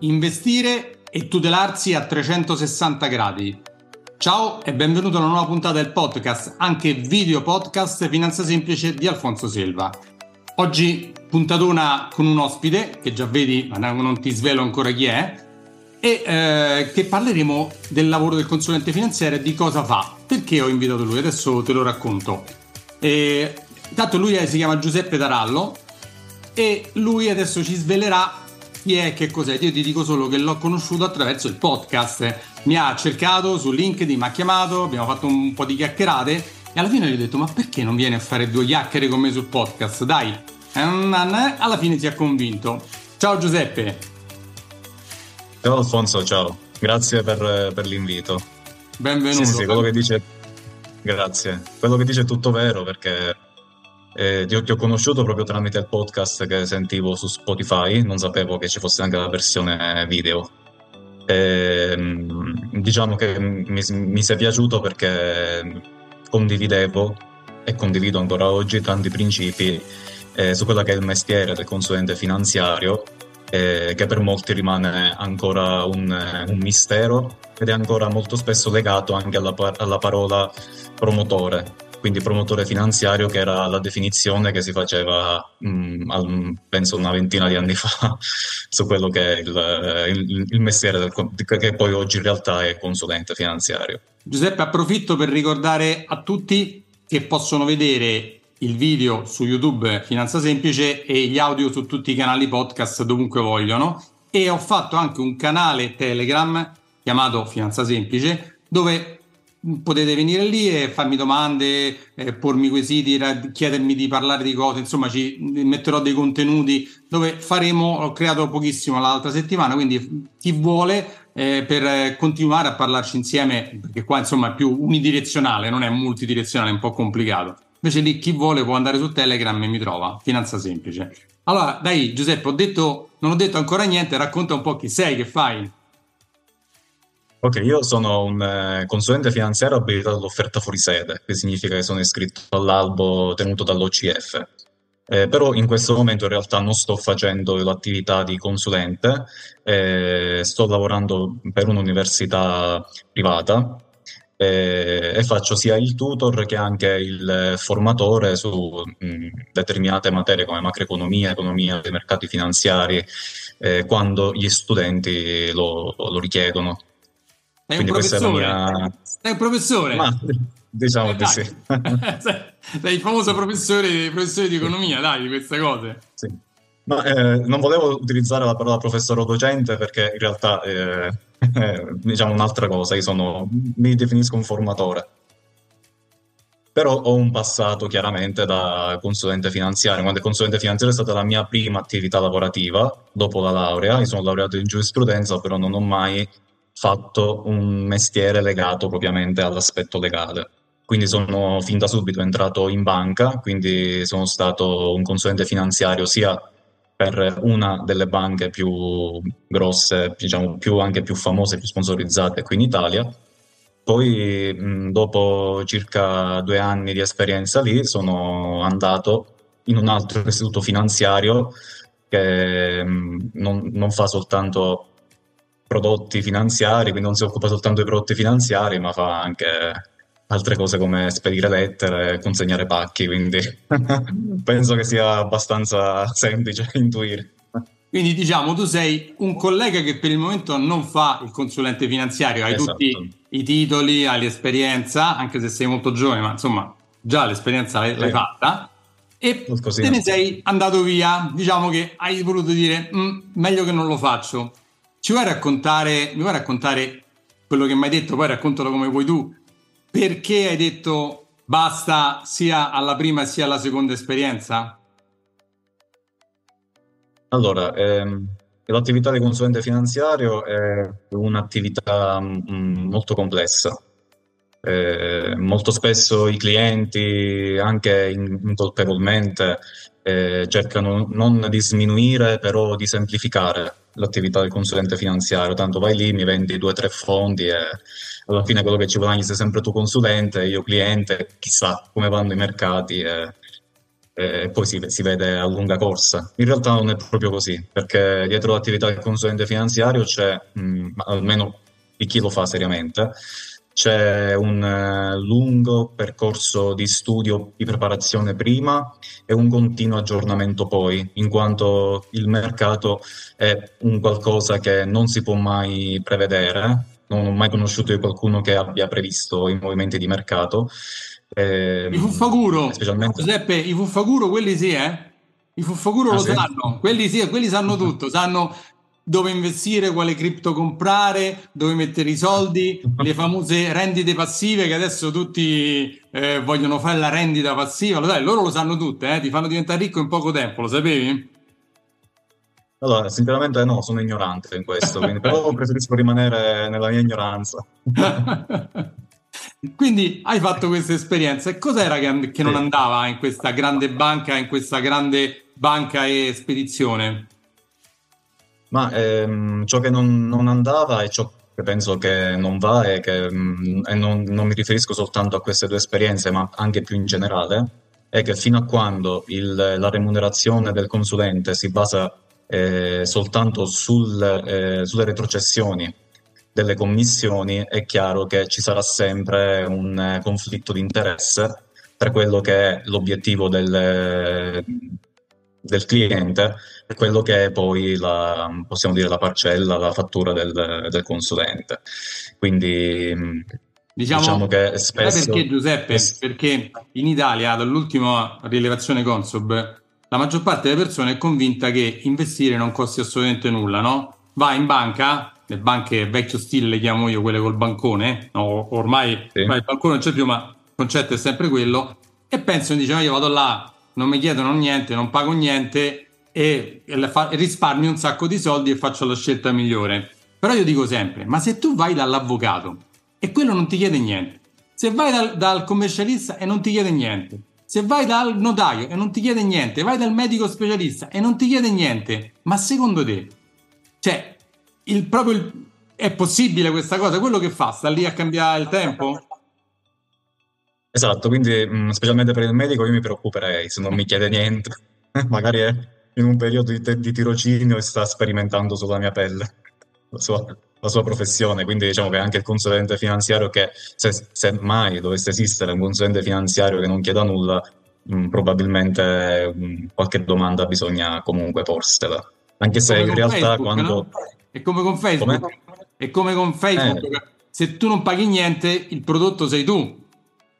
investire e tutelarsi a 360 gradi. Ciao e benvenuto a una nuova puntata del podcast, anche video podcast Finanza Semplice di Alfonso Selva. Oggi puntatona con un ospite, che già vedi, ma non ti svelo ancora chi è, e eh, che parleremo del lavoro del consulente finanziario e di cosa fa. Perché ho invitato lui? Adesso te lo racconto. E, intanto lui si chiama Giuseppe Tarallo e lui adesso ci svelerà chi è, che cos'è. Io ti dico solo che l'ho conosciuto attraverso il podcast. Mi ha cercato su LinkedIn, mi ha chiamato, abbiamo fatto un po' di chiacchierate e alla fine gli ho detto ma perché non vieni a fare due chiacchiere con me sul podcast? Dai, alla fine ti ha convinto. Ciao Giuseppe. Ciao Alfonso, ciao. Grazie per, per l'invito. Benvenuto. Sì, sì, quello che dice... Grazie. Quello che dice è tutto vero perché eh, ti, ho, ti, ho, conosciuto proprio tramite il podcast che sentivo su Spotify, non sapevo che ci fosse anche la versione video. E, ehm, diciamo che mi, mi si è piaciuto perché condividevo e condivido ancora oggi tanti principi eh, su quello che è il mestiere del consulente finanziario, eh, che per molti rimane ancora un, un, mistero ed è ancora molto spesso legato anche alla, alla parola promotore quindi promotore finanziario che era la definizione che si faceva mh, mm, al, penso una ventina di anni fa su quello che è il, il, il mestiere del, che poi oggi in realtà è consulente finanziario. Giuseppe approfitto per ricordare a tutti che possono vedere il video su YouTube Finanza Semplice e gli audio su tutti i canali podcast dovunque vogliono e ho fatto anche un canale Telegram chiamato Finanza Semplice dove potete venire lì e farmi domande, eh, pormi quesiti, chiedermi di parlare di cose, insomma ci metterò dei contenuti dove faremo, ho creato pochissimo l'altra settimana, quindi chi vuole eh, per continuare a parlarci insieme, perché qua insomma è più unidirezionale, non è multidirezionale, è un po' complicato. Invece lì chi vuole può andare su Telegram e mi trova, finanza semplice. Allora, dai Giuseppe, ho detto, non ho detto ancora niente, racconta un po' chi sei, che fai. Ok, io sono un eh, consulente finanziario abilitato all'offerta fuori sede, che significa che sono iscritto all'albo tenuto dall'OCF. Eh, però in questo momento in realtà non sto facendo l'attività di consulente, eh, sto lavorando per un'università privata eh, e faccio sia il tutor che anche il formatore su mh, determinate materie come macroeconomia, economia dei mercati finanziari, eh, quando gli studenti lo, lo richiedono. È Quindi un professore. Mia... Sei un professore. Ma, diciamo eh, di sì. sei il famoso professore, professore, di economia, dai, di queste cose. Sì. Ma eh, non volevo utilizzare la parola professore o docente perché in realtà eh, è diciamo un'altra cosa. Io sono, mi definisco un formatore. Però ho un passato chiaramente da consulente finanziario. Quando consulente finanziario è stata la mia prima attività lavorativa dopo la laurea. Io sono laureato in giurisprudenza, però non ho mai fatto un mestiere legato propriamente all'aspetto legale. Quindi sono fin da subito entrato in banca, quindi sono stato un consulente finanziario sia per una delle banche più grosse, diciamo più, anche più famose, più sponsorizzate qui in Italia. Poi, dopo circa due anni di esperienza lì, sono andato in un altro istituto finanziario che non, non fa soltanto prodotti finanziari, quindi non si occupa soltanto di prodotti finanziari, ma fa anche altre cose come spedire lettere, e consegnare pacchi, quindi penso che sia abbastanza semplice intuire. Quindi diciamo, tu sei un collega che per il momento non fa il consulente finanziario, hai esatto. tutti i titoli, hai l'esperienza, anche se sei molto giovane, ma insomma già l'esperienza l'hai, l'hai fatta e te ne sei andato via, diciamo che hai voluto dire mm, meglio che non lo faccio. Ci vuoi raccontare, mi vuoi raccontare quello che mi hai detto, poi raccontalo come vuoi tu, perché hai detto basta sia alla prima sia alla seconda esperienza? Allora, ehm, l'attività di consulente finanziario è un'attività mh, mm, molto complessa. Eh, molto spesso i clienti, anche incolpevolmente, eh, cercano non di sminuire, però di semplificare l'attività del consulente finanziario, tanto vai lì, mi vendi due o tre fondi e alla fine quello che ci guadagni sei sempre tu consulente, io cliente, chissà come vanno i mercati. E... e poi si, si, vede a lunga corsa. In realtà non è proprio così, perché dietro l'attività del consulente finanziario c'è, mh, almeno di chi lo fa seriamente, c'è un uh, lungo percorso di studio, di preparazione prima e un continuo aggiornamento poi, in quanto il mercato è un qualcosa che non si può mai prevedere. Non ho mai conosciuto di qualcuno che abbia previsto i movimenti di mercato eh, I Fuffaguro, specialmente... Giuseppe, i Fuffaguro, quelli sì, eh? I Fuffaguro ah, lo sì? sanno, quelli sì, quelli sanno tutto, sanno dove investire, quale cripto comprare, dove mettere i soldi, le famose rendite passive che adesso tutti eh, vogliono fare la rendita passiva. Lo dai, loro lo sanno tutte, eh? ti fanno diventare ricco in poco tempo, lo sapevi? Allora, sinceramente no, sono ignorante in questo, quindi, però preferisco rimanere nella mia ignoranza. Quindi hai fatto questa esperienza e cos'era che, che non andava in questa grande banca, in questa grande banca e spedizione? Ma ehm, ciò che non, non, andava e ciò che penso che non va è che, mh, mm, e non, non, mi riferisco soltanto a queste due esperienze, ma anche più in generale, è che fino a quando il, la remunerazione del consulente si basa eh, soltanto sul, eh, sulle retrocessioni delle commissioni, è chiaro che ci sarà sempre un eh, conflitto di interesse tra quello che è l'obiettivo del, del cliente e quello che è poi la, possiamo dire, la parcella, la fattura del, del consulente. Quindi diciamo, diciamo che spesso... Perché Giuseppe? Perché in Italia, dall'ultima rilevazione Consob, la maggior parte delle persone è convinta che investire non costi assolutamente nulla, no? Va in banca, le banche vecchio stile le chiamo io, quelle col bancone, no, ormai, sì. ormai il bancone non c'è più, ma il concetto è sempre quello, e pensano, dice, io vado là, non mi chiedono niente, non pago niente e, risparmio un sacco di soldi e faccio la scelta migliore. Però io dico sempre, ma se tu vai dall'avvocato e quello non ti chiede niente, se vai dal, dal commercialista e non ti chiede niente, se vai dal notaio e non ti chiede niente, vai dal medico specialista e non ti chiede niente, ma secondo te, cioè, il, proprio il, è possibile questa cosa? Quello che fa? Sta lì a cambiare il tempo? Esatto, quindi mh, mm, specialmente per il medico io mi preoccuperei se non mi chiede niente. Magari è in un periodo di, te- di tirocinio e sta sperimentando sulla mia pelle la sua, la sua, professione. Quindi diciamo che anche il consulente finanziario che se, se mai dovesse esistere un consulente finanziario che non chieda nulla, mh, mm, probabilmente mh, mm, qualche domanda bisogna comunque porsela. Anche se in realtà Facebook, quando... No? È come con Facebook. Come? È come con Facebook. Eh. Se tu non paghi niente, il prodotto sei tu.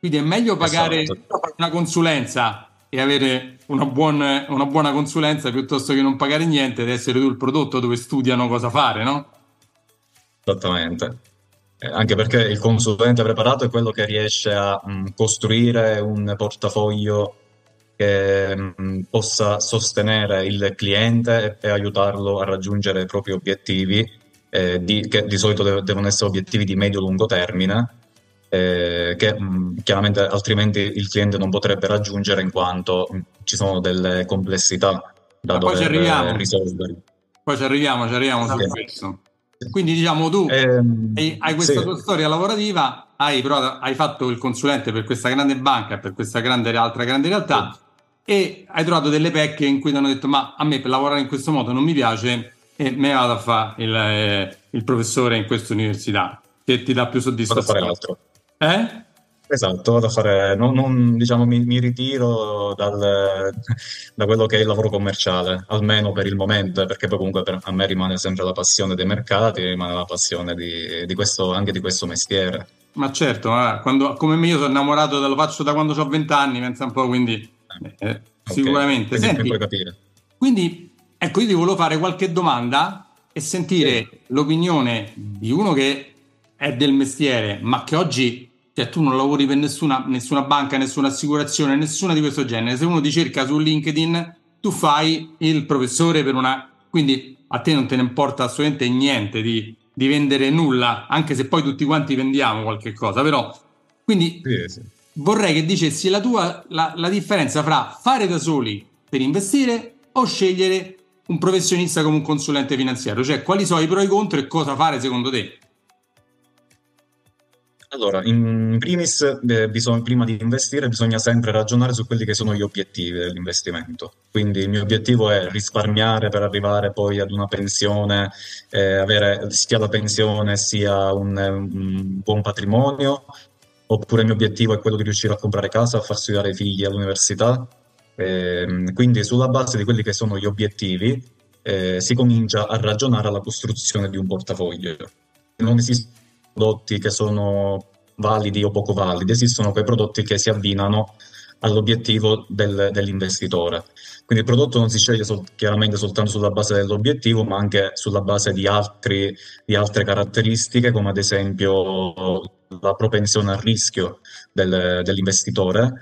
Quindi è meglio pagare esatto. una consulenza e avere una, buon, una, buona consulenza piuttosto che non pagare niente ed essere tu il prodotto dove studiano cosa fare, no? Esattamente. Eh, anche perché il consulente preparato è quello che riesce a mh, mm, costruire un portafoglio che mh, mm, possa sostenere il cliente e, e, aiutarlo a raggiungere i propri obiettivi, eh, di, che di solito de- devono essere obiettivi di medio-lungo termine, eh, che mh, mm, chiaramente altrimenti il cliente non potrebbe raggiungere in quanto mh, ci sono delle complessità da Ma dover risolvere. Poi ci arriviamo, ci arriviamo su questo. Quindi diciamo tu ehm, hai questa sì. tua storia lavorativa, hai, provato, hai, fatto il consulente per questa grande banca, per questa grande, altra grande realtà, sì e hai trovato delle pecche in cui ti hanno detto ma a me per lavorare in questo modo non mi piace e me vado a fare il, eh, il professore in questa università che ti dà più soddisfazione. Vado a fare altro. Eh? Esatto, vado a fare, non, non, diciamo, mi, mi ritiro dal, da quello che è il lavoro commerciale, almeno per il momento, perché poi comunque per, a me rimane sempre la passione dei mercati, rimane la passione di, di questo, anche di questo mestiere. Ma certo, eh, quando, come me io sono innamorato, lo faccio da quando ho 20 anni, pensa un po', quindi eh, okay. Sicuramente. Senti, quindi, ecco, io ti volevo fare qualche domanda e sentire sì. l'opinione di uno che è del mestiere, ma che oggi cioè, tu non lavori per nessuna, nessuna banca, nessuna assicurazione, nessuna di questo genere. Se uno ti cerca su LinkedIn, tu fai il professore per una... Quindi a te non te ne importa assolutamente niente di, di vendere nulla, anche se poi tutti quanti vendiamo qualche cosa, però... Quindi sì, sì vorrei che dicessi la tua la, la differenza fra fare da soli per investire o scegliere un professionista come un consulente finanziario, cioè quali sono i pro e i contro e cosa fare secondo te? Allora, in primis, eh, bisogna, prima di investire, bisogna sempre ragionare su quelli che sono gli obiettivi dell'investimento. Quindi il mio obiettivo è risparmiare per arrivare poi ad una pensione, eh, avere sia la pensione sia un, un, buon patrimonio, oppure il mio obiettivo è quello di riuscire a comprare casa, a far studiare i figli all'università. Eh, quindi sulla base di quelli che sono gli obiettivi eh, si comincia a ragionare alla costruzione di un portafoglio. Non esistono prodotti che sono validi o poco validi, esistono quei prodotti che si abbinano all'obiettivo del, dell'investitore. Quindi il prodotto non si sceglie sol- chiaramente soltanto sulla base dell'obiettivo, ma anche sulla base di, altri, di altre caratteristiche, come ad esempio la propensione al rischio del, dell'investitore.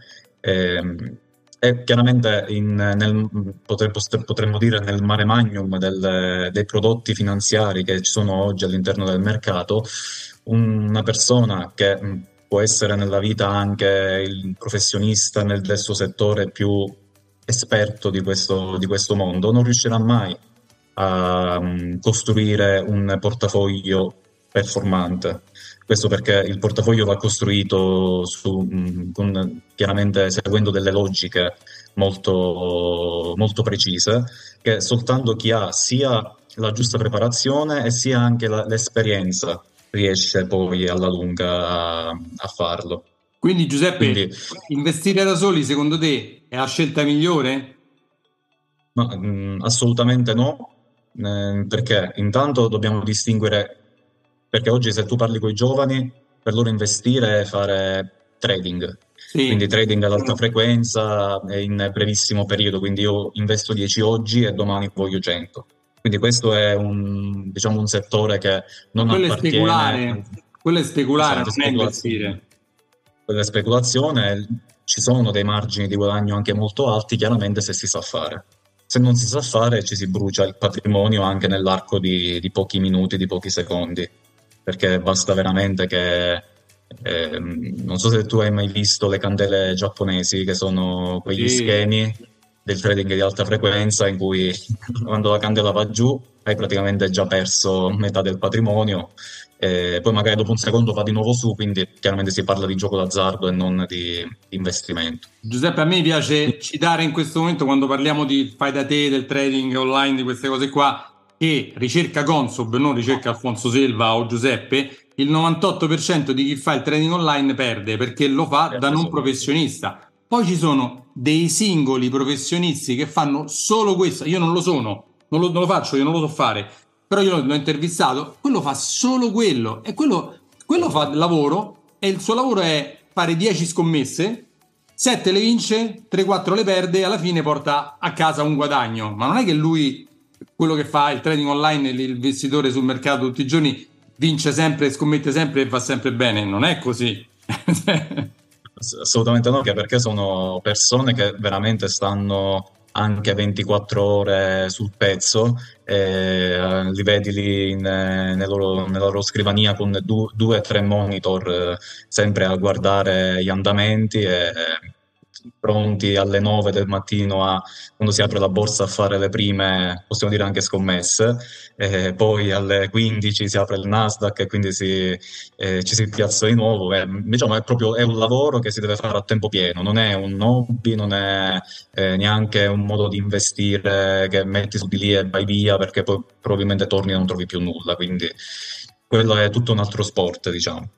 Eh, e chiaramente in, nel, potremmo dire nel mare magnum del, dei prodotti finanziari che ci sono oggi all'interno del mercato, una persona che mm, può essere nella vita anche il professionista nel, suo settore più esperto di questo, di questo mondo, non riuscirà mai a um, costruire un portafoglio performante. Questo perché il portafoglio va costruito su, mm, con, chiaramente seguendo delle logiche molto, molto precise, che soltanto chi ha sia la giusta preparazione e sia anche la, l'esperienza riesce poi alla lunga a, a farlo. Quindi Giuseppe, Quindi, investire da soli secondo te è la scelta migliore? No, mh, mm, assolutamente no, eh, perché intanto dobbiamo distinguere, perché oggi se tu parli con i giovani, per loro investire è fare trading, sì. quindi trading ad alta frequenza in brevissimo periodo, quindi io investo 10 oggi e domani voglio 100. Quindi questo è un, diciamo, un settore che non quello appartiene... È speculare. Quello è speculare, esatto, non è investire. Quella è speculazione, ci sono dei margini di guadagno anche molto alti, chiaramente se si sa fare. Se non si sa fare ci si brucia il patrimonio anche nell'arco di, di pochi minuti, di pochi secondi, perché basta veramente che eh, non so se tu hai mai visto le candele giapponesi, che sono quegli sì. schemi del trading di alta frequenza in cui quando la candela va giù hai praticamente già perso metà del patrimonio e poi magari dopo un secondo va di nuovo su, quindi chiaramente si parla di gioco d'azzardo e non di, investimento. Giuseppe, a me piace citare in questo momento quando parliamo di fai da te, del trading online, di queste cose qua, che ricerca Consob, non ricerca Alfonso Selva o Giuseppe, il 98% di chi fa il trading online perde perché lo fa da non professionista. Poi ci sono dei singoli professionisti che fanno solo questo. Io non lo sono, non lo, non lo faccio, io non lo so fare, però io l'ho intervistato. Quello fa solo quello e quello, quello fa lavoro e il suo lavoro è fare 10 scommesse, 7 le vince, 3-4 le perde e alla fine porta a casa un guadagno. Ma non è che lui, quello che fa il trading online, l'investitore sul mercato tutti i giorni, vince sempre, scommette sempre e va sempre bene. Non è così. Assolutamente no, perché sono persone che veramente stanno anche 24 ore sul pezzo, eh, li vedi lì in, nella, loro, nella, loro, scrivania con due o tre monitor eh, sempre a guardare gli andamenti e pronti alle 9 del mattino a, quando si apre la borsa a fare le prime, possiamo dire anche scommesse, e poi alle 15 si apre il Nasdaq e quindi si, eh, ci si piazza di nuovo. Eh, diciamo, è proprio è un lavoro che si deve fare a tempo pieno, non è un hobby, non è eh, neanche un modo di investire che metti su di lì e vai via perché poi probabilmente torni e non trovi più nulla, quindi quello è tutto un altro sport, diciamo.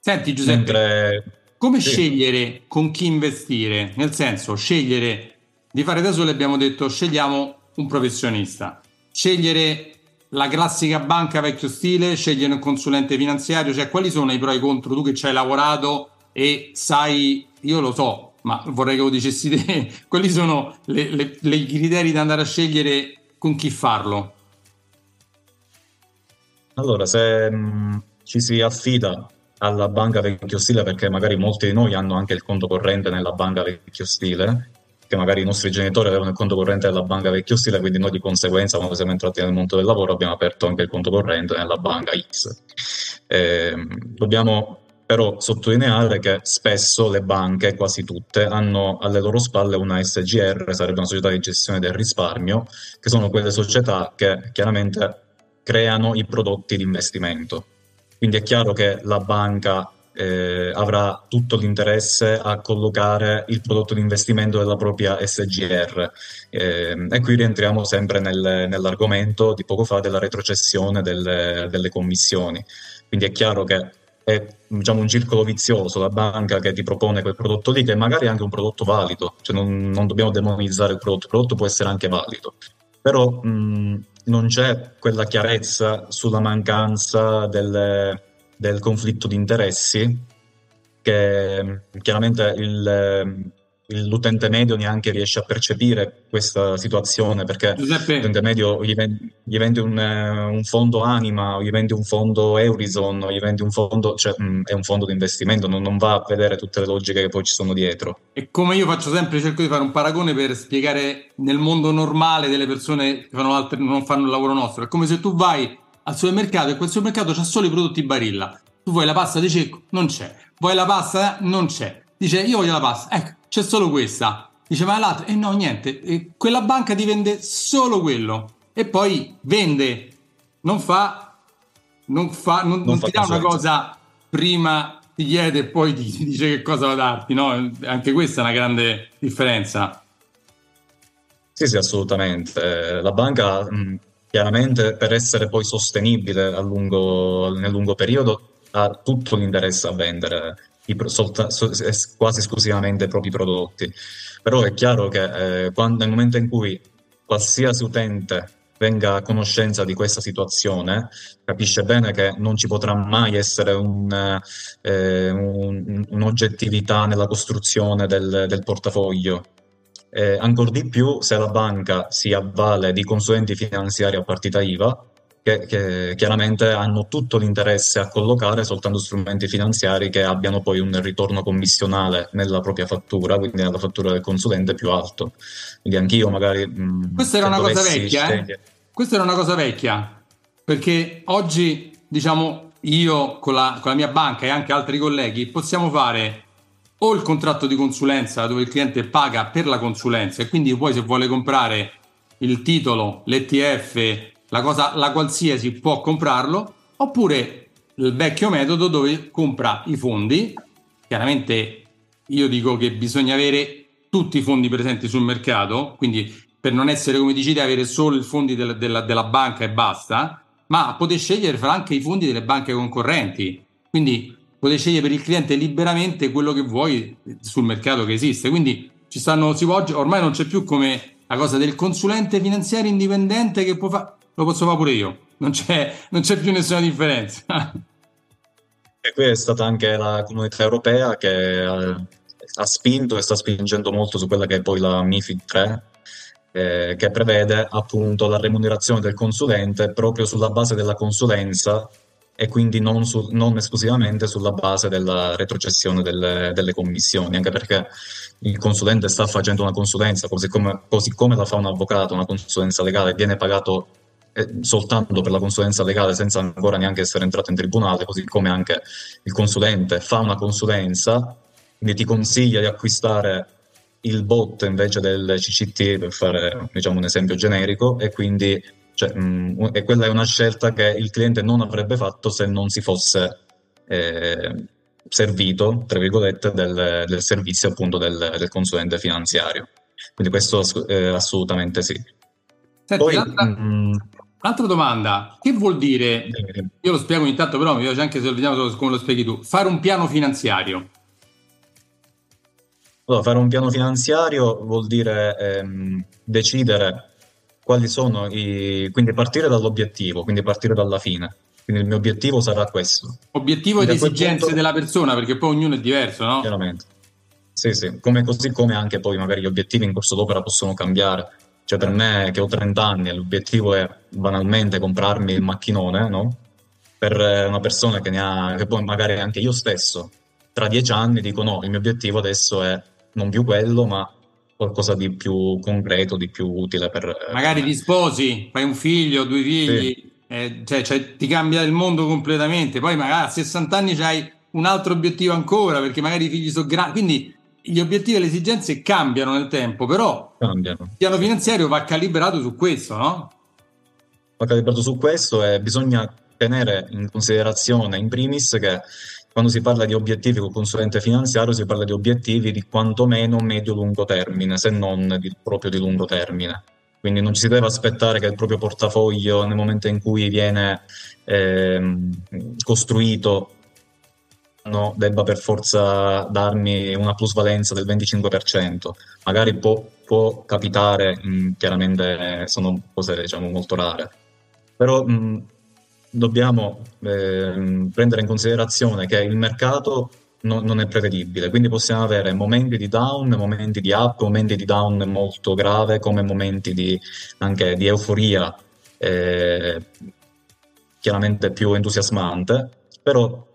Senti Giuseppe, Mentre come sì. scegliere con chi investire? Nel senso, scegliere di fare da soli abbiamo detto scegliamo un professionista. Scegliere la classica banca vecchio stile, scegliere un consulente finanziario, cioè quali sono i pro e i contro? Tu che ci hai lavorato e sai, io lo so, ma vorrei che lo dicessi te, quali sono i criteri da andare a scegliere con chi farlo? Allora, se mh, mm, ci si affida alla banca vecchio stile perché magari molti di noi hanno anche il conto corrente nella banca vecchio stile, che magari i nostri genitori avevano il conto corrente nella banca vecchio stile, quindi noi di conseguenza quando siamo entrati nel mondo del lavoro abbiamo aperto anche il conto corrente nella banca X. Eh, dobbiamo però sottolineare che spesso le banche, quasi tutte, hanno alle loro spalle una SGR, sarebbe una società di gestione del risparmio, che sono quelle società che chiaramente creano i prodotti di investimento. Quindi è chiaro che la banca eh, avrà tutto l'interesse a collocare il prodotto di investimento della propria SGR. Eh, e qui rientriamo sempre nel, nell'argomento di poco fa della retrocessione delle, delle commissioni. Quindi è chiaro che è diciamo, un circolo vizioso, la banca che ti propone quel prodotto lì, che magari è anche un prodotto valido, cioè non, non dobbiamo demonizzare il prodotto, il prodotto può essere anche valido, però mh, non c'è quella chiarezza sulla mancanza delle, del conflitto di interessi che chiaramente il, l'utente medio neanche riesce a percepire questa situazione perché Giuseppe. l'utente medio gli vendi, gli vendi un, un, fondo Anima, gli vendi un fondo Eurison, gli vendi un fondo, cioè mh, è un fondo di investimento, non, non, va a vedere tutte le logiche che poi ci sono dietro. E come io faccio sempre, cerco di fare un paragone per spiegare nel mondo normale delle persone che fanno altre, non fanno il lavoro nostro, è come se tu vai al supermercato e quel supermercato c'ha solo i prodotti barilla. Tu vuoi la pasta di cecco? Non c'è. Vuoi la pasta? Non c'è. Dice io voglio la pasta. Ecco, c'è solo questa. Dice, ma l'altra? E eh no, niente, e quella banca ti vende solo quello. E poi vende, non fa, non, fa, non, non, non fa ti dà una cosa prima ti chiede e poi ti dice che cosa va a darti, no? Anche questa è una grande differenza. Sì, sì, assolutamente. La banca, mh, chiaramente, per essere poi sostenibile lungo, nel lungo periodo, ha tutto l'interesse a vendere quasi esclusivamente i propri prodotti. Però è chiaro che eh, quando, nel momento in cui qualsiasi utente venga a conoscenza di questa situazione, capisce bene che non ci potrà mai essere un, eh, un, un'oggettività nella costruzione del, del portafoglio. Eh, ancora di più se la banca si avvale di consulenti finanziari a partita IVA, che, che, chiaramente hanno tutto l'interesse a collocare soltanto strumenti finanziari che abbiano poi un ritorno commissionale nella propria fattura, quindi nella fattura del consulente più alto. Quindi anch'io magari... Mh, Questa era una cosa vecchia, eh? Questa era una cosa vecchia, perché oggi, diciamo, io con la, con la mia banca e anche altri colleghi possiamo fare o il contratto di consulenza dove il cliente paga per la consulenza e quindi poi se vuole comprare il titolo, l'ETF la cosa, la qualsiasi può comprarlo, oppure il vecchio metodo dove compra i fondi. Chiaramente io dico che bisogna avere tutti i fondi presenti sul mercato, quindi per non essere come dici te avere solo i fondi del, della, della banca e basta, ma potete scegliere fra anche i fondi delle banche concorrenti. Quindi potete scegliere per il cliente liberamente quello che vuoi sul mercato che esiste. Quindi ci stanno, si può, ormai non c'è più come la cosa del consulente finanziario indipendente che può fare lo posso fare pure io, non c'è, non c'è più nessuna differenza. e qui è stata anche la comunità europea che ha, spinto e sta spingendo molto su quella che è poi la MIFID 3, eh, che prevede appunto la remunerazione del consulente proprio sulla base della consulenza e quindi non, su, non esclusivamente sulla base della retrocessione delle, delle, commissioni, anche perché il consulente sta facendo una consulenza, così come, così come la fa un avvocato, una consulenza legale, viene pagato soltanto per la consulenza legale senza ancora neanche essere entrato in tribunale, così come anche il consulente fa una consulenza, quindi ti consiglia di acquistare il bot invece del CCT per fare diciamo, un esempio generico e quindi cioè, mh, e quella è una scelta che il cliente non avrebbe fatto se non si fosse eh, servito, tra virgolette, del, del servizio appunto del, del, consulente finanziario. Quindi questo eh, assolutamente sì. Senti, Poi, mh, Altra domanda, che vuol dire, io lo spiego ogni tanto, però mi piace anche se lo vediamo come lo spieghi tu, fare un piano finanziario? Allora, fare un piano finanziario vuol dire ehm, decidere quali sono i... quindi partire dall'obiettivo, quindi partire dalla fine. Quindi il mio obiettivo sarà questo. Obiettivo ed esigenze punto... della persona, perché poi ognuno è diverso, no? Chiaramente. Sì, sì, come, così come anche poi magari gli obiettivi in corso d'opera possono cambiare cioè per me che ho 30 anni e l'obiettivo è banalmente comprarmi il macchinone, no? Per una persona che ne ha, che poi magari anche io stesso, tra dieci anni dico no, il mio obiettivo adesso è non più quello, ma qualcosa di più concreto, di più utile per... Magari ti sposi, fai un figlio, due figli, sì. eh, cioè, cioè, ti cambia il mondo completamente, poi magari a 60 anni hai un altro obiettivo ancora, perché magari i figli sono grandi, quindi gli obiettivi e le esigenze cambiano nel tempo, però cambiano. il piano finanziario va calibrato su questo, no? Va calibrato su questo e bisogna tenere in considerazione in primis che quando si parla di obiettivi col consulente finanziario si parla di obiettivi di quantomeno medio-lungo termine, se non di, proprio di lungo termine. Quindi non ci si deve aspettare che il proprio portafoglio nel momento in cui viene eh, costruito no, debba per forza darmi una plusvalenza del 25%. Magari può, può capitare, mh, chiaramente sono cose diciamo, molto rare. Però mh, dobbiamo eh, prendere in considerazione che il mercato no, non è prevedibile, quindi possiamo avere momenti di down, momenti di up, momenti di down molto grave, come momenti di, anche di euforia eh, chiaramente più entusiasmante, però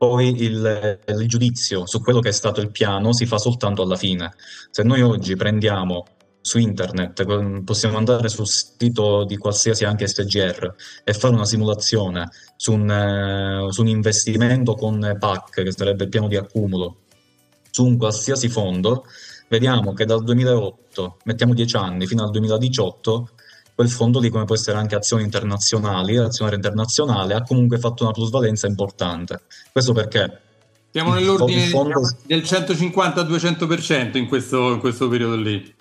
poi il, il giudizio su quello che è stato il piano si fa soltanto alla fine. Se noi oggi prendiamo su internet, possiamo andare sul sito di qualsiasi anche SGR e fare una simulazione su un, eh, su un investimento con PAC, che sarebbe il piano di accumulo, su un qualsiasi fondo, vediamo che dal 2008, mettiamo 10 anni, fino al 2018, quel fondo lì, come può essere anche azioni internazionali, azionario internazionale, ha comunque fatto una plusvalenza importante. Questo perché? Siamo nell'ordine fondo... del 150-200% in questo, in questo periodo lì.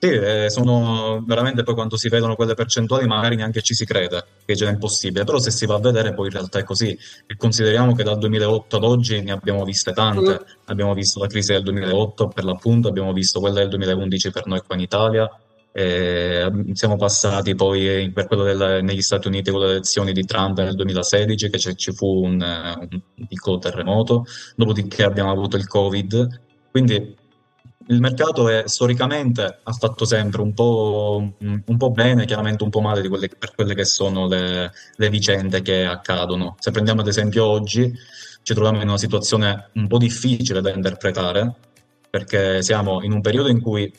Sì, eh, sono veramente poi quando si vedono quelle percentuali magari neanche ci si crede che ce n'è impossibile, però se si va a vedere poi in realtà è così. E consideriamo che dal 2008 ad oggi ne abbiamo viste tante, mm. abbiamo visto la crisi del 2008 per l'appunto, abbiamo visto quella del 2011 per noi qua in Italia, eh, siamo passati poi per quello del, negli Stati Uniti con le elezioni di Trump nel 2016 che ci fu un, un piccolo terremoto, dopodiché abbiamo avuto il Covid, quindi il mercato è, storicamente ha fatto sempre un po', un po', bene, chiaramente un po' male quelle, per quelle che sono le, le, vicende che accadono. Se prendiamo ad esempio oggi, ci troviamo in una situazione un po' difficile da interpretare, perché siamo in un periodo in cui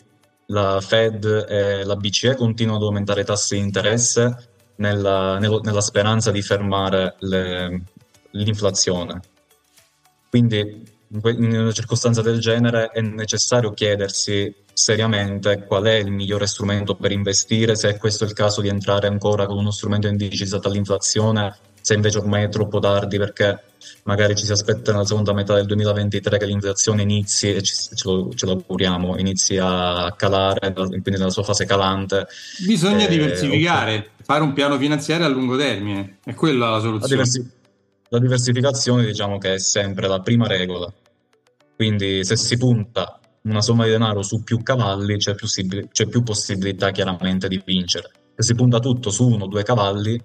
la Fed e la BCE continuano ad aumentare i tassi di interesse nella, nella speranza di fermare le, l'inflazione. Quindi in una circostanza del genere è necessario chiedersi seriamente qual è il migliore strumento per investire, se è questo il caso di entrare ancora con uno strumento indicizzato all'inflazione, se invece ormai è troppo tardi perché magari ci si aspetta nella seconda metà del 2023 che l'inflazione inizi, e ci, ce, lo, ce lo auguriamo, inizi a calare, quindi nella sua fase calante. Bisogna eh, diversificare, okay. fare un piano finanziario a lungo termine, è quella la soluzione. La, diversi- la diversificazione diciamo che è sempre la prima regola quindi se si punta una somma di denaro su più cavalli c'è più, c'è più possibilità chiaramente di vincere. Se si punta tutto su uno o due cavalli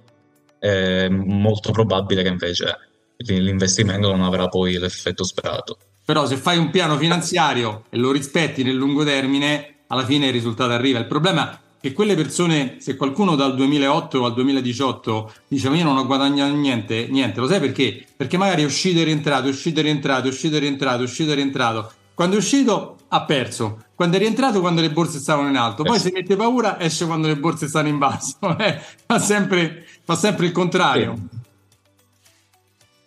è molto probabile che invece l'investimento non avrà poi l'effetto sperato. Però se fai un piano finanziario e lo rispetti nel lungo termine, alla fine il risultato arriva. Il problema è che quelle persone, se qualcuno dal 2008 al 2018 dice ma io non ho guadagnato niente, niente, lo sai perché? Perché magari è uscito e rientrato, è uscito e rientrato, è uscito e rientrato, è uscito e rientrato. Quando è uscito ha perso, quando è rientrato quando le borse stavano in alto, poi se mette paura esce quando le borse stanno in basso, eh, fa, sempre, fa sempre il contrario. Sì.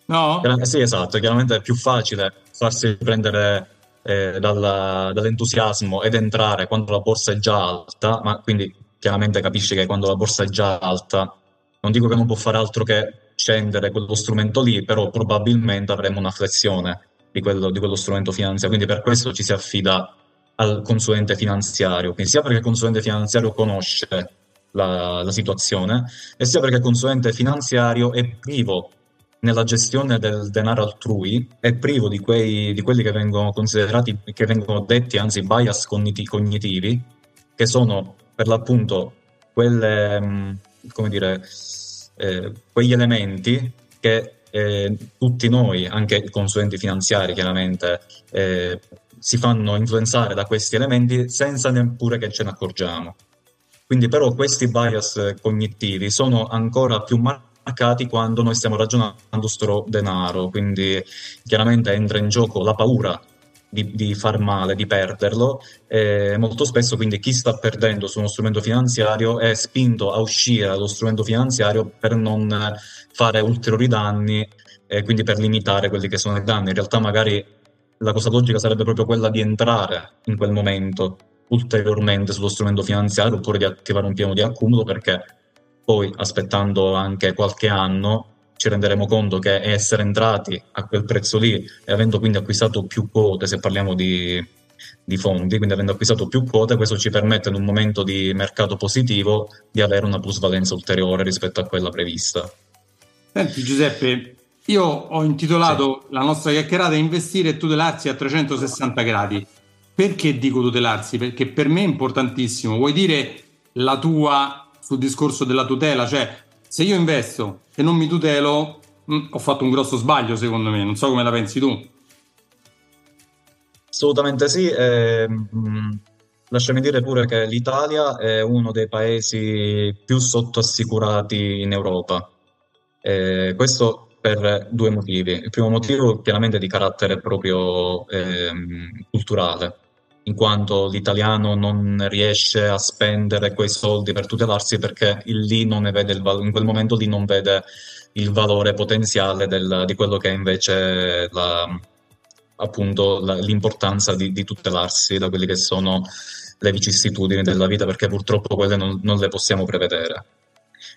No? Sì, esatto, chiaramente è più facile farsi prendere eh, dalla, dall'entusiasmo ed entrare quando la borsa è già alta, ma quindi chiaramente capisci che quando la borsa è già alta, non dico che non può fare altro che scendere quello strumento lì, però probabilmente avremo una flessione di quello, di quello strumento finanziario, quindi per questo ci si affida al consulente finanziario, quindi sia perché il consulente finanziario conosce la, la situazione e sia perché il consulente finanziario è privo nella gestione del denaro altrui è privo di, quei, di quelli che vengono considerati, che vengono detti anzi bias cognitivi, che sono per l'appunto quelle, mm, come dire, eh, quegli elementi che eh, tutti noi, anche i consulenti finanziari chiaramente, eh, si fanno influenzare da questi elementi senza neppure che ce ne accorgiamo. Quindi però questi bias cognitivi sono ancora più marcati quando noi stiamo ragionando sto denaro, quindi chiaramente entra in gioco la paura di, di, far male, di perderlo. E molto spesso quindi chi sta perdendo su uno strumento finanziario è spinto a uscire dallo strumento finanziario per non fare ulteriori danni e quindi per limitare quelli che sono i danni. In realtà magari la cosa logica sarebbe proprio quella di entrare in quel momento ulteriormente sullo strumento finanziario oppure di attivare un piano di accumulo perché poi aspettando anche qualche anno ci renderemo conto che essere entrati a quel prezzo lì e avendo quindi acquistato più quote, se parliamo di, di fondi, quindi avendo acquistato più quote, questo ci permette in un momento di mercato positivo di avere una plusvalenza ulteriore rispetto a quella prevista. Senti Giuseppe, io ho intitolato sì. la nostra chiacchierata Investire e tutelarsi a 360 gradi. Perché dico tutelarsi? Perché per me è importantissimo. Vuoi dire la tua sul discorso della tutela? Cioè, se io investo e non mi tutelo, mh, mm, ho fatto un grosso sbaglio secondo me. Non so come la pensi tu. Assolutamente sì. Eh, lasciami dire pure che l'Italia è uno dei paesi più sottoassicurati in Europa. Eh, questo per due motivi. Il primo motivo chiaramente di carattere proprio eh, culturale, in quanto l'italiano non riesce a spendere quei soldi per tutelarsi perché lì non ne vede il val- in quel momento lì non vede il valore potenziale del, di quello che è invece la, appunto la, l'importanza di, di, tutelarsi da quelle che sono le vicissitudini della vita, perché purtroppo quelle non, non le possiamo prevedere.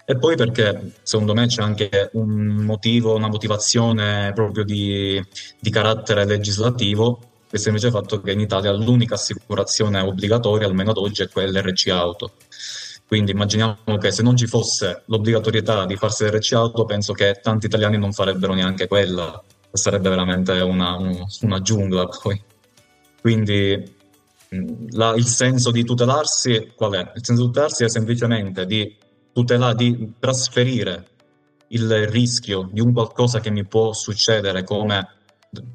E poi perché secondo me c'è anche un motivo, una motivazione proprio di, di carattere legislativo, che semplice fatto che in Italia l'unica assicurazione obbligatoria, almeno ad oggi, è quella RC Auto. Quindi immaginiamo che se non ci fosse l'obbligatorietà di farsi l'RC Auto, penso che tanti italiani non farebbero neanche quella. Sarebbe veramente una, una giungla poi. Quindi la, il senso di tutelarsi qual è? Il senso di tutelarsi è semplicemente di tutela, di trasferire il rischio di un qualcosa che mi può succedere come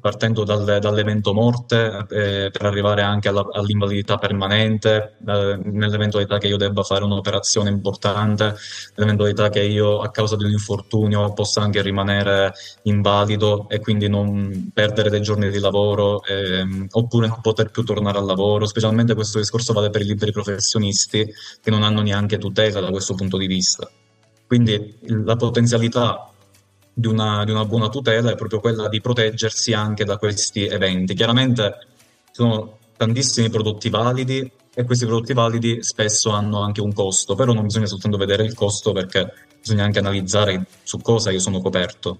partendo dal, dall'evento morte eh, per arrivare anche alla, all'invalidità permanente, eh, nell'eventualità che io debba fare un'operazione importante, nell'eventualità che io a causa di un infortunio possa anche rimanere invalido e quindi non perdere dei giorni di lavoro eh, oppure non poter più tornare al lavoro, specialmente questo discorso vale per i liberi professionisti che non hanno neanche tutela da questo punto di vista. Quindi la potenzialità di una, di una buona tutela è proprio quella di proteggersi anche da questi eventi. Chiaramente sono tantissimi prodotti validi e questi prodotti validi spesso hanno anche un costo, però non bisogna soltanto vedere il costo perché bisogna anche analizzare su cosa io sono coperto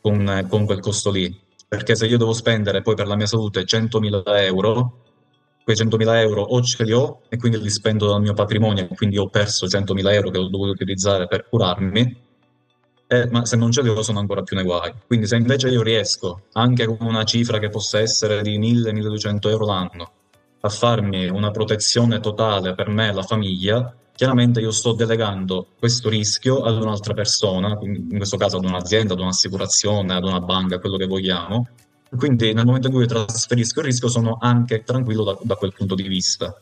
con, con quel costo lì. Perché se io devo spendere poi per la mia salute 100.000 euro, quei 100.000 euro o ce li ho e quindi li spendo dal mio patrimonio, quindi ho perso 100.000 euro che ho dovuto utilizzare per curarmi, eh, ma se non ce li ho sono ancora più nei guai. Quindi se invece io riesco, anche con una cifra che possa essere di 1000-1200 euro l'anno, a farmi una protezione totale per me e la famiglia, chiaramente io sto delegando questo rischio ad un'altra persona, in questo caso ad un'azienda, ad un'assicurazione, ad una banca, quello che vogliamo. Quindi nel momento in cui trasferisco il rischio sono anche tranquillo da, da quel punto di vista.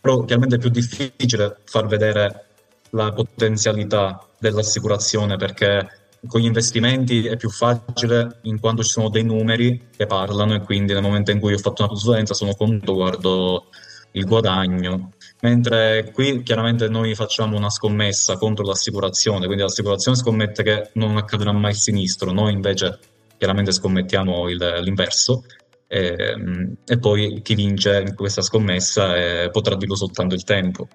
Però chiaramente è più difficile far vedere la potenzialità dell'assicurazione perché con gli investimenti è più facile in quanto ci sono dei numeri che parlano e quindi nel momento in cui ho fatto una plusvalenza sono conto, guardo il guadagno. Mentre qui chiaramente noi facciamo una scommessa contro l'assicurazione, quindi l'assicurazione scommette che non accadrà mai il sinistro, noi invece chiaramente scommettiamo il, l'inverso e, e, poi chi vince in questa scommessa eh, potrà dirlo soltanto il tempo.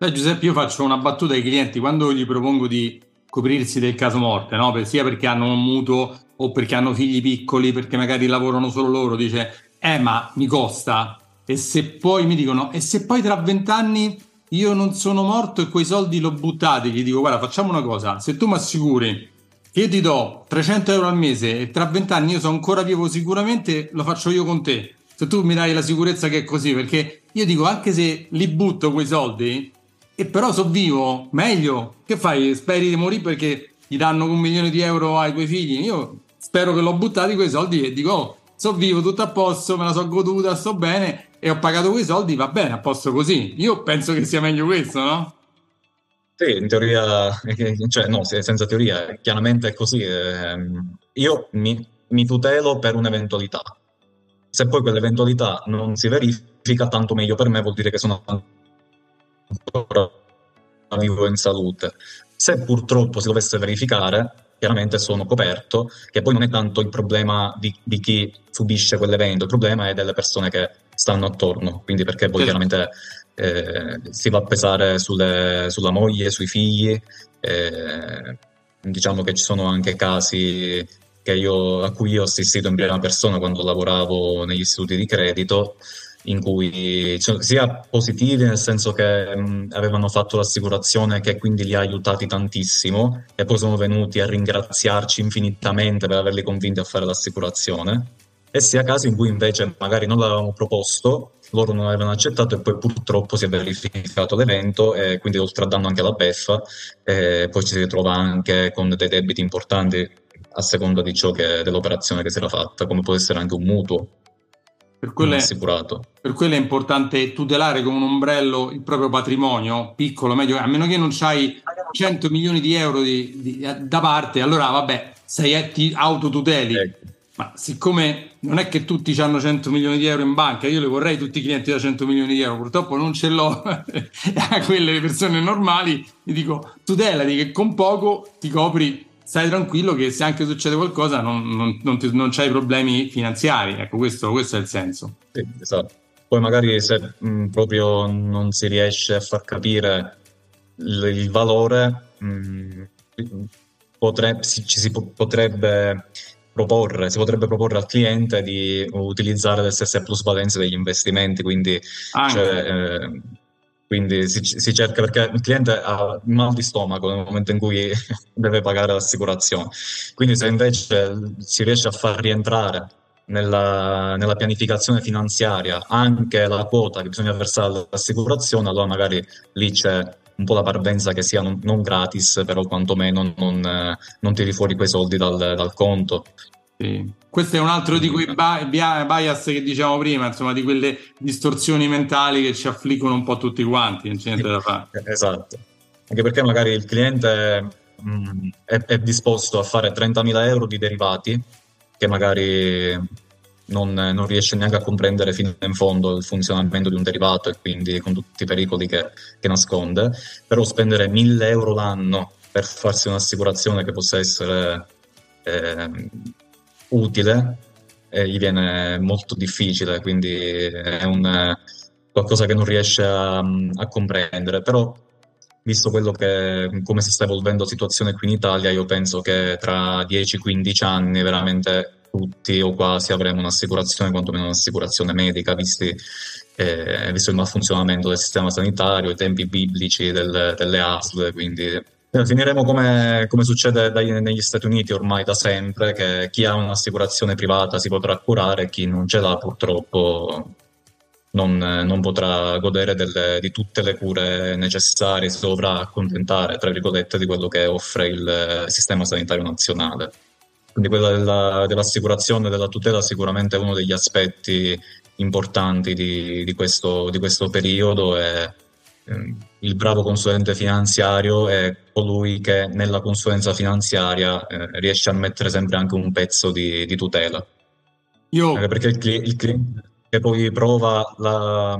Beh, Giuseppe, io faccio una battuta ai clienti quando gli propongo di coprirsi del caso morte, no? sia perché hanno un mutuo o perché hanno figli piccoli, perché magari lavorano solo loro, dice, eh ma mi costa. E se poi mi dicono, e se poi tra vent'anni io non sono morto e quei soldi l'ho buttati, gli dico, guarda, facciamo una cosa, se tu mi assicuri che io ti do 300 euro al mese e tra vent'anni io sono ancora vivo sicuramente, lo faccio io con te. Se tu mi dai la sicurezza che è così, perché io dico, anche se li butto quei soldi, e però so vivo, meglio. Che fai? Speri di morire perché gli danno un milione di euro ai tuoi figli? Io spero che l'ho buttati quei soldi e dico, oh, so vivo, tutto a posto, me la so goduta, sto bene e ho pagato quei soldi, va bene, a posto così. Io penso che sia meglio questo, no? Sì, in teoria, cioè no, senza teoria, chiaramente è così. Ehm, io mi, mi tutelo per un'eventualità. Se poi quell'eventualità non si verifica, tanto meglio per me, vuol dire che sono ancora vivo in salute. Se purtroppo si dovesse verificare, chiaramente sono coperto, che poi non è tanto il problema di, di chi subisce quell'evento, il problema è delle persone che stanno attorno, quindi perché poi chiaramente eh, si va a pesare sulle, sulla moglie, sui figli, eh, diciamo che ci sono anche casi io, a cui io ho assistito in prima persona quando lavoravo negli istituti di credito, in cui cioè, sia positivi nel senso che mh, avevano fatto l'assicurazione che quindi li ha aiutati tantissimo e poi sono venuti a ringraziarci infinitamente per averli convinti a fare l'assicurazione. E sia casi in cui invece magari non l'avevamo proposto, loro non avevano accettato e poi purtroppo si è verificato l'evento e quindi oltre a danno anche la beffa e poi ci si ritrova anche con dei debiti importanti a seconda di ciò che, dell'operazione che si era fatta, come può essere anche un mutuo per quello, è, per quello, è, importante tutelare come un ombrello il proprio patrimonio, piccolo, medio, a meno che non hai 100 milioni di euro di, di, da parte, allora vabbè, sei, ti autotuteli. Ecco. Ma siccome non è che tutti hanno 100 milioni di euro in banca, io le vorrei tutti i clienti da 100 milioni di euro, purtroppo non ce l'ho a quelle persone normali, gli dico tutelati che con poco ti copri stai tranquillo che se anche succede qualcosa non, non, non, ti, non c'hai problemi finanziari. Ecco, questo, questo, è il senso. Sì, esatto. Poi magari se mh, proprio non si riesce a far capire il, il valore, mh, potre, si, ci si potrebbe proporre, si potrebbe proporre al cliente di utilizzare le stesse plusvalenze degli investimenti, quindi cioè, eh, quindi si, si, cerca perché il cliente ha mal di stomaco nel momento in cui deve pagare l'assicurazione. Quindi se invece si riesce a far rientrare nella, nella, pianificazione finanziaria anche la quota che bisogna versare all'assicurazione, allora magari lì c'è un po' la parvenza che sia non, non gratis, però quantomeno non, non tiri fuori quei soldi dal, dal conto. Sì. Questo è un altro di quei bias che diciamo prima, insomma, di quelle distorsioni mentali che ci affliggono un po' tutti quanti, non c'è niente da fare. Esatto, anche perché magari il cliente mh, mm, è, è, disposto a fare 30.000 euro di derivati che magari non, non, riesce neanche a comprendere fino in fondo il funzionamento di un derivato e quindi con tutti i pericoli che, che nasconde, però spendere 1.000 euro l'anno per farsi un'assicurazione che possa essere... Eh, utile e gli viene molto difficile, quindi è un, qualcosa che non riesce a, a comprendere. Però, visto che, come si sta evolvendo la situazione qui in Italia, io penso che tra 10-15 anni veramente tutti o quasi avremo un'assicurazione, quantomeno un'assicurazione medica, visti, eh, visto il malfunzionamento del sistema sanitario, i tempi biblici del, delle ASL, quindi eh, finiremo come, come succede dai, negli Stati Uniti ormai da sempre, che chi ha un'assicurazione privata si potrà curare chi non ce l'ha purtroppo non, non potrà godere delle, di tutte le cure necessarie, si dovrà accontentare, tra virgolette, di quello che offre il sistema sanitario nazionale. Quindi quella della, dell'assicurazione e della tutela sicuramente è uno degli aspetti importanti di, di, questo, di questo periodo e il bravo consulente finanziario è colui che nella consulenza finanziaria eh, riesce a mettere sempre anche un pezzo di, di tutela. Io... Anche perché il, il, cliente che poi prova, la,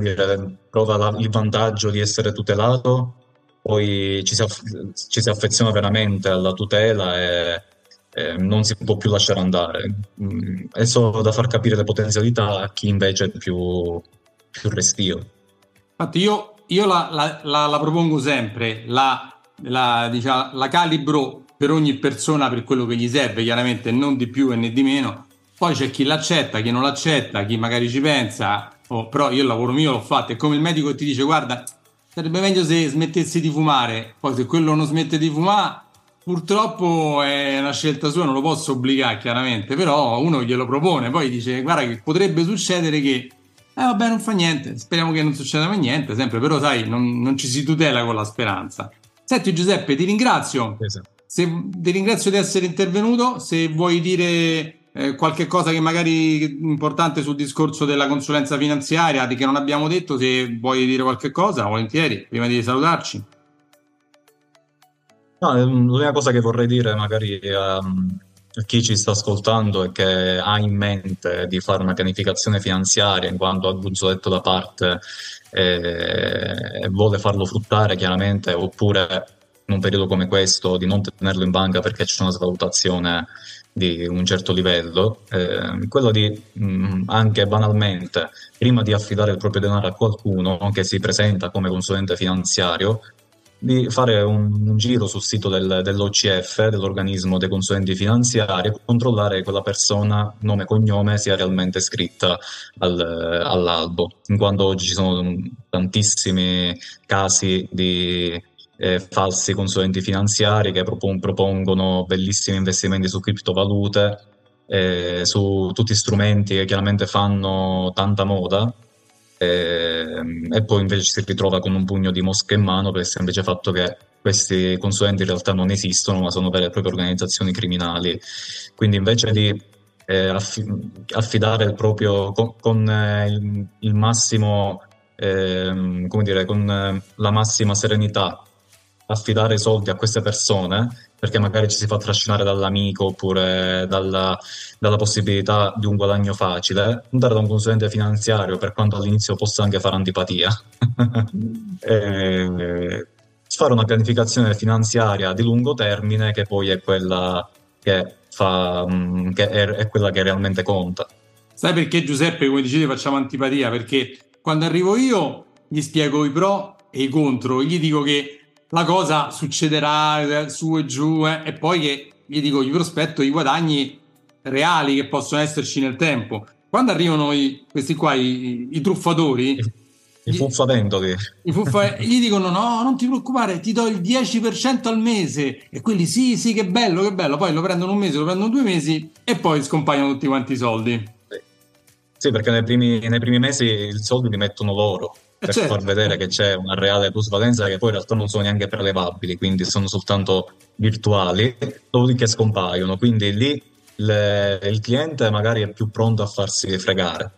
dire, prova la, il vantaggio di essere tutelato, poi ci si, aff- ci si affeziona veramente alla tutela e, e, non si può più lasciare andare. Mm, è solo da far capire le potenzialità a chi invece è più, più restio. Infatti io, io la, la, la, la, propongo sempre, la, diciamo, la, calibro per ogni persona per quello che gli serve, chiaramente non di più e né di meno. Poi c'è chi l'accetta, chi non l'accetta, chi magari ci pensa, oh, però io il lavoro mio l'ho fatto. È come il medico che ti dice guarda, sarebbe meglio se smettessi di fumare. Poi se quello non smette di fumare, purtroppo è una scelta sua, non lo posso obbligare chiaramente, però uno glielo propone, poi dice guarda che potrebbe succedere che eh vabbè, non fa niente, speriamo che non succeda mai niente, sempre, però sai, non, non ci si tutela con la speranza. Senti Giuseppe, ti ringrazio. Esatto. Se, ti ringrazio di essere intervenuto, se vuoi dire eh, qualche cosa che magari importante sul discorso della consulenza finanziaria, di che non abbiamo detto, se vuoi dire qualche cosa, volentieri, prima di salutarci. No, l'unica cosa che vorrei dire magari... Um chi ci sta ascoltando e che ha in mente di fare una pianificazione finanziaria in quanto ha il gruzzoletto da parte e vuole farlo fruttare chiaramente oppure in un periodo come questo di non tenerlo in banca perché c'è una svalutazione di un certo livello, eh, quello di mh, anche banalmente, prima di affidare il proprio denaro a qualcuno che si presenta come consulente finanziario, di fare un, un giro sul sito del, dell'OCF, dell'organismo dei consulenti finanziari, e controllare quella persona, nome e cognome, sia realmente iscritta al, all'albo, in quanto oggi ci sono tantissimi casi di eh, falsi consulenti finanziari che propon- propongono bellissimi investimenti su criptovalute, eh, su tutti strumenti che chiaramente fanno tanta moda e, e, poi invece si ritrova con un pugno di mosche in mano per il semplice fatto che questi consulenti in realtà non esistono, ma sono vere e proprie organizzazioni criminali. Quindi invece di eh, affidare proprio con, con eh, il, il, massimo, eh, come dire, con eh, la massima serenità affidare soldi a queste persone perché magari ci si fa trascinare dall'amico oppure dalla, dalla possibilità di un guadagno facile, andare da un consulente finanziario per quanto all'inizio possa anche fare antipatia. e, fare una pianificazione finanziaria di lungo termine che poi è quella che, fa, mm, che è, è quella che realmente conta. Sai perché Giuseppe, come dicevi, facciamo antipatia? Perché quando arrivo io gli spiego i pro e i contro, gli dico che la cosa succederà su e giù eh, e poi che gli dico, gli prospetto i guadagni reali che possono esserci nel tempo. Quando arrivano i, questi qua, i, i truffatori, i fuffavendoli, i fuffa, gli dicono no, non ti preoccupare, ti do il 10% al mese e quelli sì, sì, che bello, che bello, poi lo prendono un mese, lo prendono due mesi e poi scompaiono tutti quanti i soldi. Sì, perché nei primi, nei primi mesi i soldi li mettono loro per certo. far vedere che c'è una reale plusvalenza che poi in realtà non sono neanche prelevabili, quindi sono soltanto virtuali, dopodiché scompaiono. Quindi lì le, il cliente magari è più pronto a farsi fregare.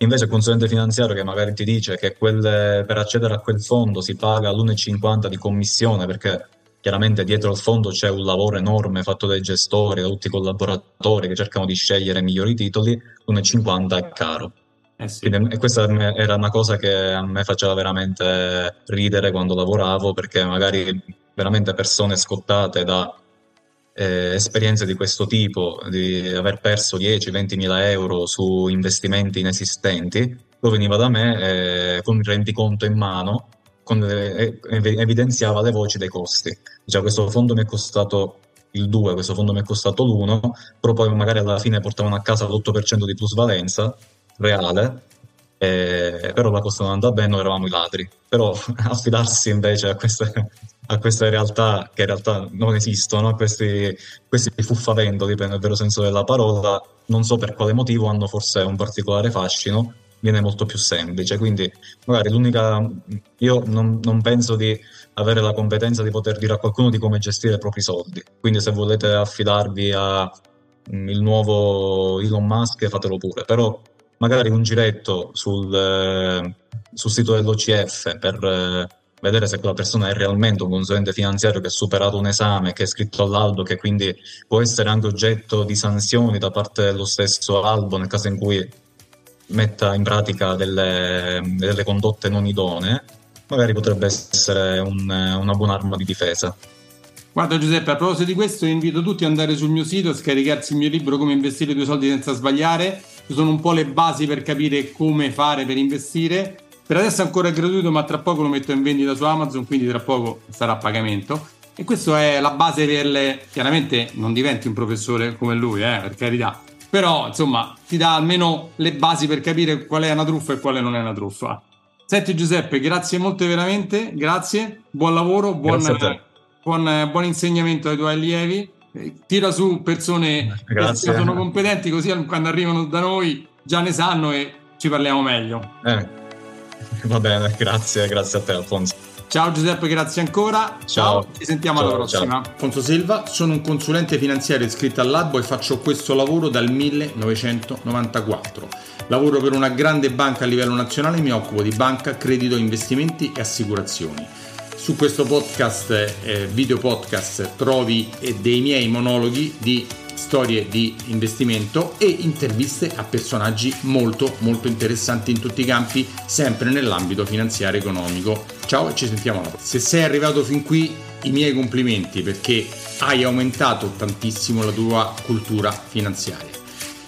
Invece il consulente finanziario che magari ti dice che quel, per accedere a quel fondo si paga l'1,50 di commissione perché chiaramente dietro al fondo c'è un lavoro enorme fatto dai gestori, da tutti i collaboratori che cercano di scegliere migliori titoli, l'1,50 è caro. Eh sì. Quindi, questa era una cosa che a me faceva veramente ridere quando lavoravo, perché magari veramente persone scottate da eh, esperienze di questo tipo, di aver perso 10-20 mila euro su investimenti inesistenti, poi veniva da me eh, con il rendiconto in mano, con, eh, evidenziava le voci dei costi. Cioè, questo fondo mi è costato il 2, questo fondo mi è costato l'1, però poi magari alla fine portavano a casa l'8% di plusvalenza reale, eh, però la cosa non andava bene, noi eravamo i ladri. Però affidarsi invece a queste, a queste realtà che in realtà non esistono, a questi, questi fuffavendoli, nel vero senso della parola, non so per quale motivo hanno forse un particolare fascino, viene molto più semplice. Quindi magari l'unica... Io non, non penso di avere la competenza di poter dire a qualcuno di come gestire i propri soldi. Quindi se volete affidarvi al nuovo Elon Musk, fatelo pure. Però magari un giretto sul, eh, sul sito dell'OCF per eh, vedere se quella persona è realmente un consulente finanziario che ha superato un esame, che è iscritto all'albo, che quindi può essere anche oggetto di sanzioni da parte dello stesso albo nel caso in cui metta in pratica delle, delle condotte non idonee, magari potrebbe essere un, una buona arma di difesa. Guarda Giuseppe, a proposito di questo invito tutti ad andare sul mio sito, scaricarsi il mio libro Come investire i tuoi soldi senza sbagliare ci sono un po' le basi per capire come fare per investire. Per adesso è ancora gratuito, ma tra poco lo metto in vendita su Amazon, quindi tra poco sarà a pagamento. E questa è la base per le... Chiaramente non diventi un professore come lui, eh, per carità. Però, insomma, ti dà almeno le basi per capire qual è una truffa e quale non è una truffa. Senti Giuseppe, grazie molto veramente, grazie, buon lavoro, buon, buon, buon insegnamento ai tuoi allievi tira su persone Grazie. che sono competenti così quando arrivano da noi già ne sanno e ci parliamo meglio. Eh, va bene, grazie, grazie a te Alfonso. Ciao Giuseppe, grazie ancora. Ciao, ciao. ci sentiamo ciao, alla prossima. Ciao. Alfonso Silva, sono un consulente finanziario iscritto all'Albo e faccio questo lavoro dal 1994. Lavoro per una grande banca a livello nazionale e mi occupo di banca, credito, investimenti e assicurazioni. Su questo podcast, eh, video podcast, trovi eh, dei miei monologhi di storie di investimento e interviste a personaggi molto molto interessanti in tutti i campi, sempre nell'ambito finanziario economico. Ciao e ci sentiamo alla prossima. Se sei arrivato fin qui, i miei complimenti perché hai aumentato tantissimo la tua cultura finanziaria.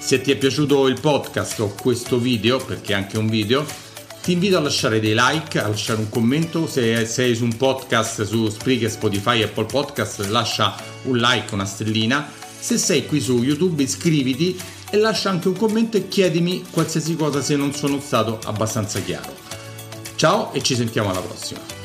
Se ti è piaciuto il podcast o questo video, perché è anche un video, ti invito a lasciare dei like, a lasciare un commento. Se sei su un podcast su Spreaker, Spotify, Apple Podcast, lascia un like, una stellina. Se sei qui su YouTube, iscriviti e lascia anche un commento e chiedimi qualsiasi cosa se non sono stato abbastanza chiaro. Ciao e ci sentiamo alla prossima.